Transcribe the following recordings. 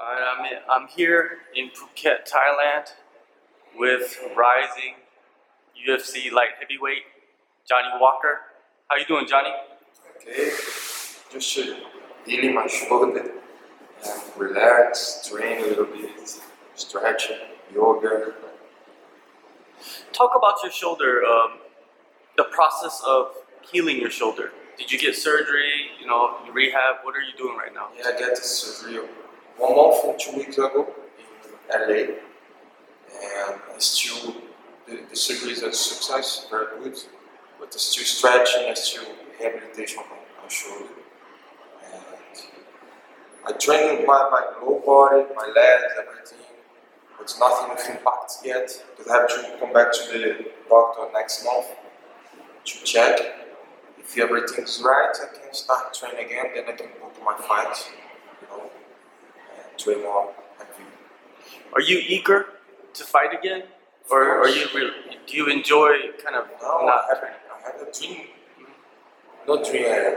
I'm, in, I'm here in Phuket, Thailand with rising UFC light heavyweight Johnny Walker. How you doing, Johnny? Okay, just healing my shoulder and relax, train a little bit, stretching, yoga. Talk about your shoulder, um, the process of healing your shoulder. Did you get surgery? You know, rehab? What are you doing right now? Yeah, I got this surgery one month and two weeks ago in LA, and still the, the surgery is a success, very good, but still stretching, it's still rehabilitation my shoulder. And I train my, my lower body, my legs, everything, but nothing with impact yet, because I have to come back to the doctor next month to check. If everything's right, I can start training again, then I can book my fight, train more. Are you eager to fight again? Or are you really, do you enjoy kind of No, not I I a dream, not dream,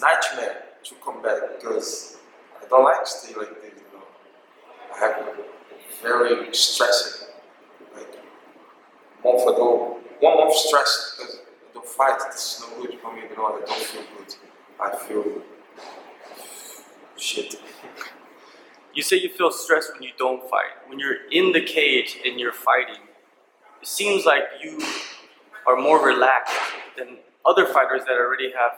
nightmare to come back because I don't like stay like this. You know. I have very stressing, like month ago, one month stress because I don't fight. This is no good for me. You know, I don't feel good. I feel shit. You say you feel stressed when you don't fight. When you're in the cage and you're fighting, it seems like you are more relaxed than other fighters that already have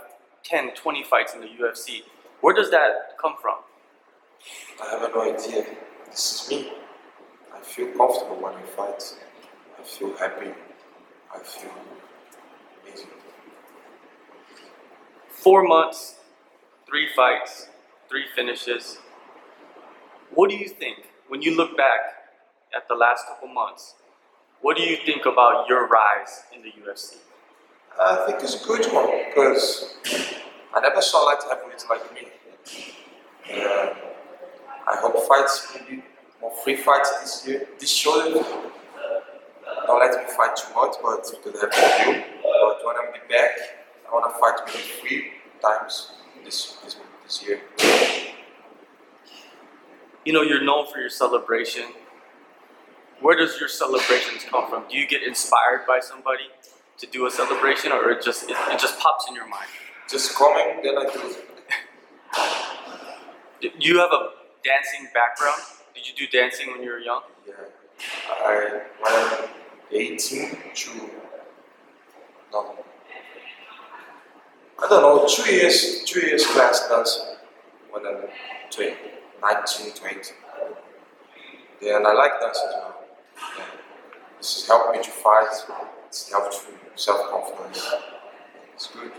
10, 20 fights in the UFC. Where does that come from? I have no idea. This is me. I feel comfortable when I fight. I feel happy. I feel amazing. Four months, three fights, three finishes. What do you think when you look back at the last couple months? What do you think about your rise in the UFC? I think it's a good one because I never saw light heavyweights like me. And I hope fights will be more free fights this year. This show don't let me fight too much, but because I have to do. But when I'm back, I want to fight maybe three times this this, this year. You know, you're known for your celebration. Where does your celebrations come from? Do you get inspired by somebody to do a celebration, or it just it, it just pops in your mind? Just coming, then I do. Do you have a dancing background? Did you do dancing when you were young? Yeah, I when I'm 18 to no, I don't know, two years, two years class dancing when I'm 20, 19, 20. Then I like dancing as well. Yeah. This has helped me to fight. It's helped to self confidence. It's good.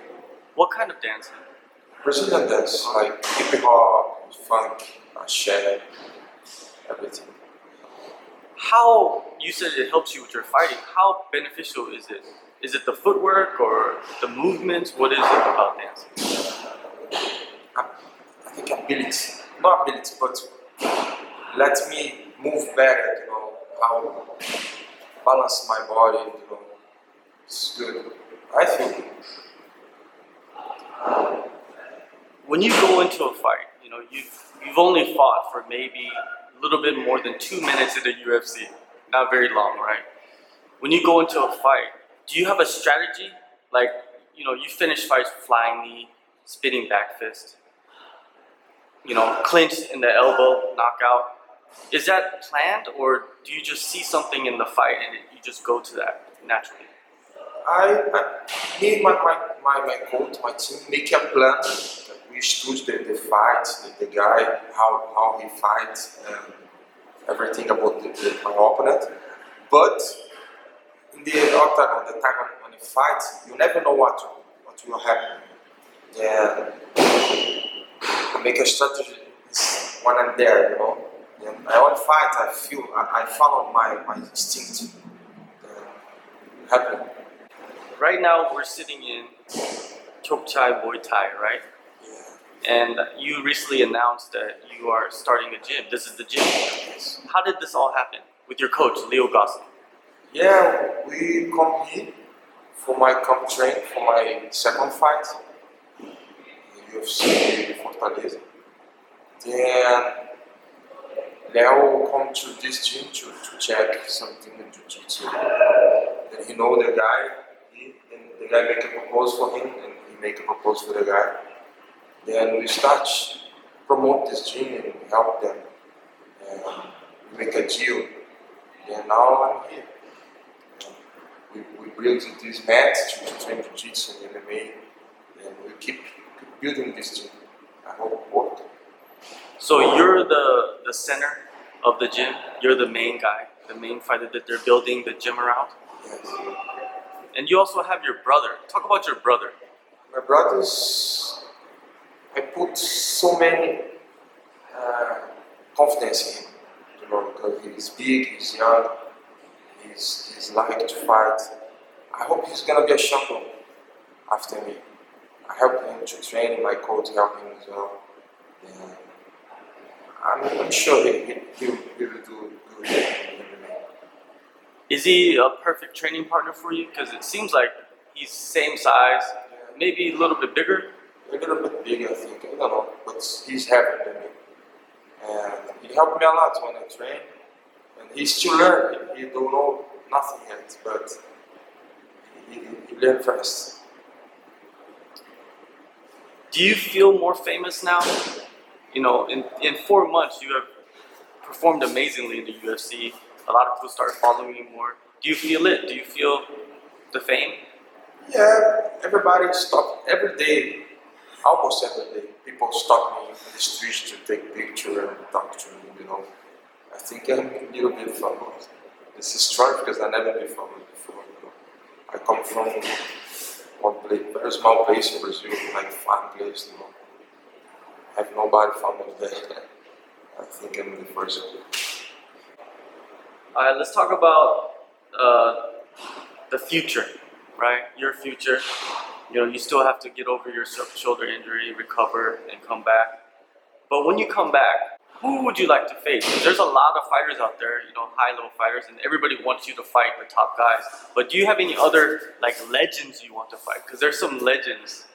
What kind of dancing? Brazilian dance like hip hop, funk, axé, everything. How you said it helps you with your fighting? How beneficial is it? Is it the footwork or the movements? What is it about dancing? I, I think ability, not ability, but let me move better, you know, how balance my body, you know, it's good. I think. When you go into a fight, you know you've you've only fought for maybe a little bit more than two minutes in the UFC, not very long, right? When you go into a fight, do you have a strategy? Like, you know, you finish fights with flying knee, spinning back fist, you know, clinch in the elbow, knockout. Is that planned, or do you just see something in the fight and you just go to that naturally? I, I me, my, my, my, my coach, my team make a plan. We study the, the fight, the, the guy, how, how he fights, everything about the, the, my opponent. But in the octagon, the time when, when he fights, you never know what what will happen. I make a strategy when I'm there, you know. And I want to fight, I feel, I, I follow my, my instinct. Uh, happen. Right now, we're sitting in Chokchai Muay Thai, right? Yeah. And you recently announced that you are starting a gym. This is the gym. How did this all happen with your coach, Leo Gosling? Yeah, we come here for my come train for my second fight UFC Fortaleza. Then all come to this gym to, to check something in jiu-jitsu. Then he know the guy, he, and the guy make a proposal for him, and he make a proposal for the guy. Then we start promote this gym and help them. And we make a deal. And now I'm here. We, we build this mat to, train jiu-jitsu and MMA, and we keep building this gym. I hope it. So you're the the center of the gym. You're the main guy, the main fighter that they're building the gym around. Yes. And you also have your brother. Talk about your brother. My brothers, I put so many uh, confidence in him, you know, because he's big, he's young, he's, he's like to fight. I hope he's gonna be a champion after me. I help him to train, my coach help him as well. And I'm, I'm sure he, he, he, will- he will do good Is he a perfect training partner for you? Because it seems like he's same size, maybe a little bit bigger. a little bit bigger, I think. I don't know, but he's heavier than me. And he helped me a lot when I train. And he's still learning. He, don't know nothing yet, but he, he, he learned fast. Do you feel more famous now? You know, in, in four months, you have performed amazingly in the UFC. A lot of people started following you more. Do you feel it? Do you feel the fame? Yeah, everybody stop every day, almost every day. People stop me in the streets to take picture and talk to me. You know, I think I'm a little bit famous. This is strange because I never been famous before. You know. I come from one place, very small place in Brazil, like farm place. You know, I have nobody famous there. I think I'm the first. All right, let's talk about uh, the future, right? Your future. You know, you still have to get over your shoulder injury, recover, and come back. But when you come back, who would you like to face? There's a lot of fighters out there, you know, high-level fighters, and everybody wants you to fight the top guys. But do you have any other like legends you want to fight? Because there's some legends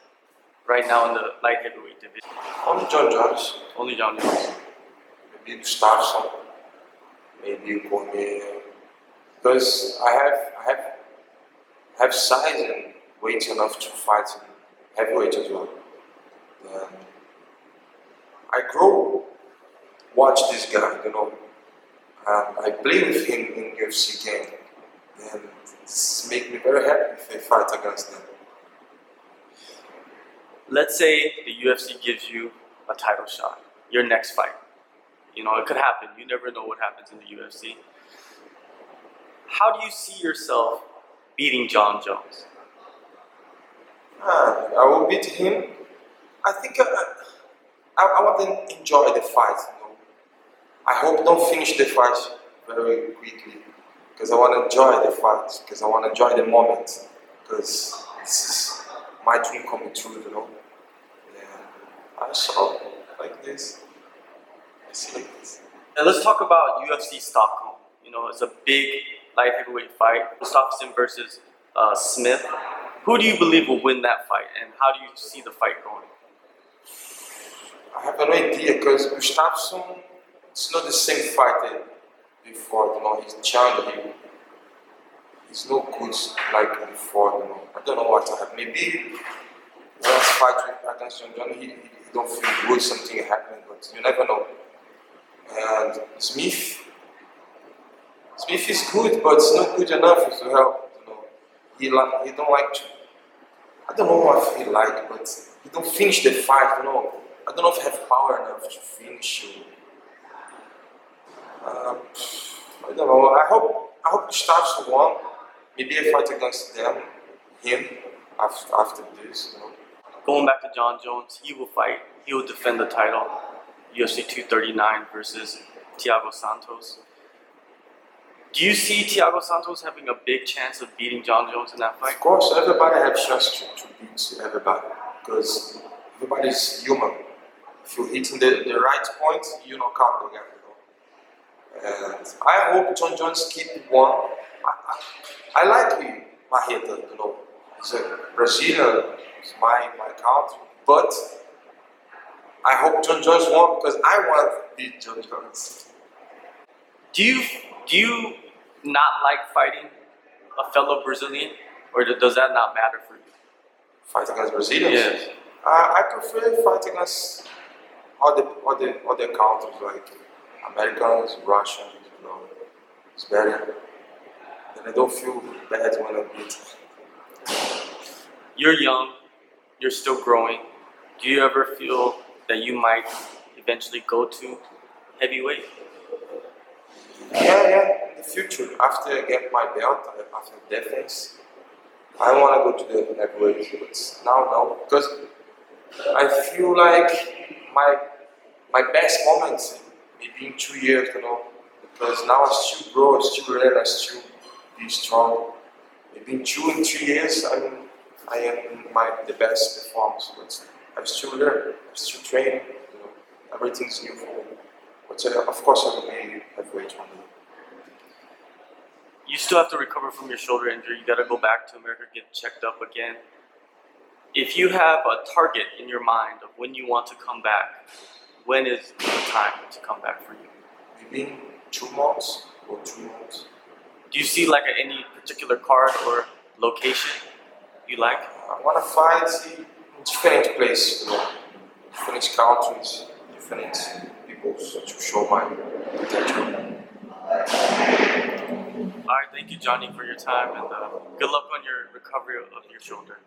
right now in the light heavyweight division. I'm Jon Jones. Only Jon Jones. maybe Gustafsson, maybe Cormier, because I have I have I have size and weight enough to fight heavyweight as well. And I grow, watch this guy, you know, and I play with him in UFC game, and this make me very happy if I fight against them. let's say the UFC gives you a title shot, your next fight. You know, it could happen. You never know what happens in the UFC. How do you see yourself beating Jon Jones? Ah, I will beat him. I think I, I, I want to enjoy the fight. I hope don't finish the fight very quickly because I want to enjoy the fight because I want to enjoy the moment because this is my dream coming true. You know. Yeah. I saw like this. I see like this. And let's talk about UFC Stockholm. You know, it's a big light heavyweight fight. Gustafsson versus uh, Smith. Who do you believe will win that fight, and how do you see the fight going? I have no idea because Gustafsson it's not the same fighter before, you know, he's challenged he he's no good like before, you know. I don't know what have. Maybe last fight with against John John he, he don't feel good, something happened, but you never know. And Smith Smith is good but it's not good enough as well, you know. He like he don't like to I don't know what he like, but he don't finish the fight, you know. I don't know if I have power enough to finish you. Um, I don't know. I hope I hope Gustafsson won. Maybe a fight against them, him after after this. You know. Going back to Jon Jones, he will fight. He will defend the title, UFC 239 versus Thiago Santos. Do you see Thiago Santos having a big chance of beating Jon Jones in that fight? Of course, everybody has chance to, to beat everybody because everybody is human. If you hit in the, the right point, you knock out the guy. You know? And I hope Jon Jones keep one. I, I, I like Marreta, you know. He's a Brazilian, it's my, my country. But I hope Jon Jones won because I want to beat Jon Jones. Do you do you not like fighting a fellow Brazilian, or does that not matter for you? Fight against Brazilians? Uh, I prefer fight against other other other countries like Americans, Russians. You know, it's better. And I don't feel bad when I beat. You're young, you're still growing. Do you ever feel that you might eventually go to heavyweight? Yeah, yeah. In the future, after I get my belt, after defense, I want to go to the heavyweight. But now, no, because I feel like my my best moments maybe in two years, you know. Because now I still grow, I still learn, I still be strong. Maybe in two and three years, I'm I am my the best performance. But I'm still learning, I'm still training. You know, everything's new for me. But uh, of course, I will be heavyweight one. You still have to recover from your shoulder injury. You got to go back to America, get checked up again. If you have a target in your mind of when you want to come back, when is the time to come back for you? Maybe in two months or three months. Do you see like any particular card or location you like? I want to in different places, you know, different countries, different people so to show my potential. All right, thank you, Johnny, for your time, and uh, good luck on your recovery of your shoulder.